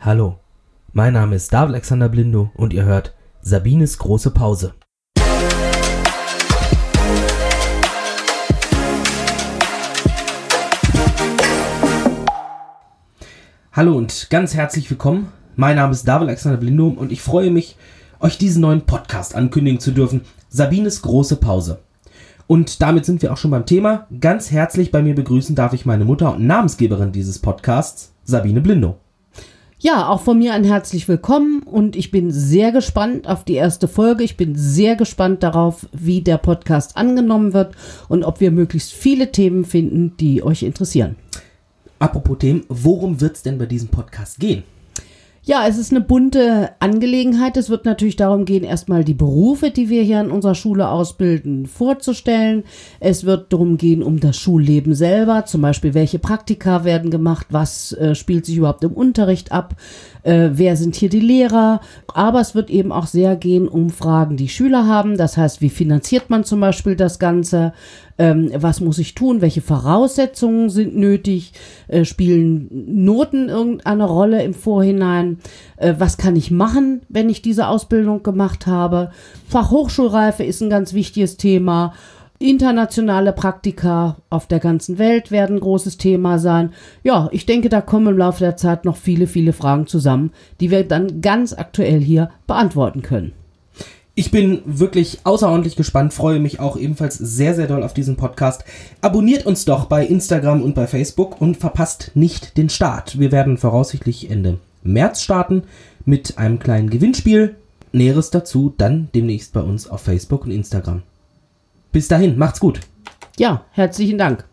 Hallo, mein Name ist David Alexander Blindo und ihr hört Sabines große Pause. Hallo und ganz herzlich willkommen. Mein Name ist David Alexander Blindum und ich freue mich, euch diesen neuen Podcast ankündigen zu dürfen. Sabines große Pause. Und damit sind wir auch schon beim Thema. Ganz herzlich bei mir begrüßen darf ich meine Mutter und Namensgeberin dieses Podcasts, Sabine Blindo. Ja, auch von mir ein herzlich willkommen und ich bin sehr gespannt auf die erste Folge. Ich bin sehr gespannt darauf, wie der Podcast angenommen wird und ob wir möglichst viele Themen finden, die euch interessieren. Apropos Themen, worum wird es denn bei diesem Podcast gehen? Ja, es ist eine bunte Angelegenheit. Es wird natürlich darum gehen, erstmal die Berufe, die wir hier in unserer Schule ausbilden, vorzustellen. Es wird darum gehen, um das Schulleben selber, zum Beispiel, welche Praktika werden gemacht, was äh, spielt sich überhaupt im Unterricht ab, äh, wer sind hier die Lehrer. Aber es wird eben auch sehr gehen um Fragen, die Schüler haben. Das heißt, wie finanziert man zum Beispiel das Ganze? ähm, was muss ich tun, welche Voraussetzungen sind nötig, äh, spielen Noten irgendeine Rolle im Vorhinein, äh, was kann ich machen, wenn ich diese Ausbildung gemacht habe. Fachhochschulreife ist ein ganz wichtiges Thema. Internationale Praktika auf der ganzen Welt werden ein großes Thema sein. Ja, ich denke, da kommen im Laufe der Zeit noch viele, viele Fragen zusammen, die wir dann ganz aktuell hier beantworten können. Ich bin wirklich außerordentlich gespannt, freue mich auch ebenfalls sehr, sehr doll auf diesen Podcast. Abonniert uns doch bei Instagram und bei Facebook und verpasst nicht den Start. Wir werden voraussichtlich Ende März starten mit einem kleinen Gewinnspiel. Näheres dazu dann demnächst bei uns auf Facebook und Instagram. Bis dahin, macht's gut. Ja, herzlichen Dank.